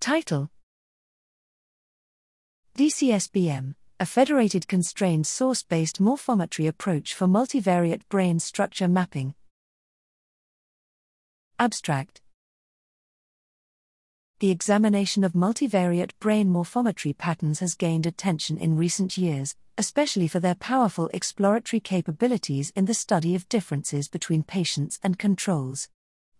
Title DCSBM, a federated constrained source based morphometry approach for multivariate brain structure mapping. Abstract The examination of multivariate brain morphometry patterns has gained attention in recent years, especially for their powerful exploratory capabilities in the study of differences between patients and controls.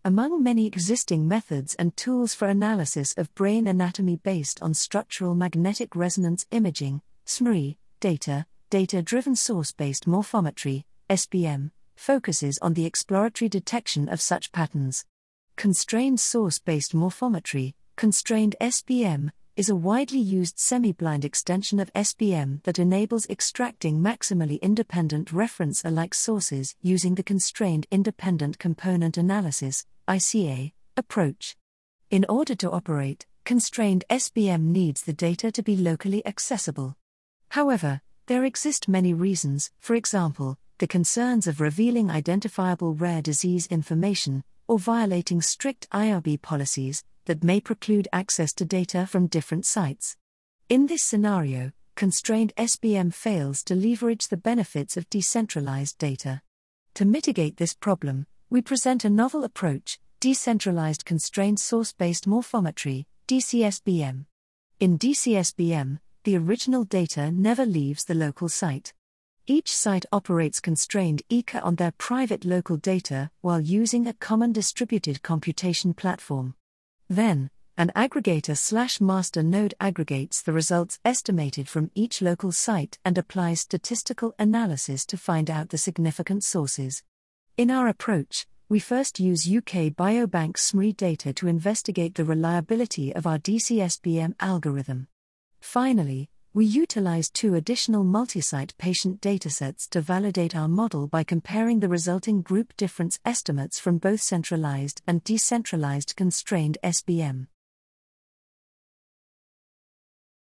Among many existing methods and tools for analysis of brain anatomy based on structural magnetic resonance imaging, SMRI, data, data driven source based morphometry, SBM, focuses on the exploratory detection of such patterns. Constrained source based morphometry, constrained SBM, is a widely used semi blind extension of SBM that enables extracting maximally independent reference alike sources using the Constrained Independent Component Analysis ICA, approach. In order to operate, constrained SBM needs the data to be locally accessible. However, there exist many reasons, for example, the concerns of revealing identifiable rare disease information, or violating strict IRB policies, that may preclude access to data from different sites. In this scenario, constrained SBM fails to leverage the benefits of decentralized data. To mitigate this problem, we present a novel approach, decentralized constrained source based morphometry, DCSBM. In DCSBM, the original data never leaves the local site. Each site operates constrained ICA on their private local data while using a common distributed computation platform. Then, an aggregator slash master node aggregates the results estimated from each local site and applies statistical analysis to find out the significant sources. In our approach, we first use UK Biobank SMRI data to investigate the reliability of our DCSBM algorithm. Finally, we utilize two additional multi-site patient datasets to validate our model by comparing the resulting group difference estimates from both centralized and decentralized constrained SBM.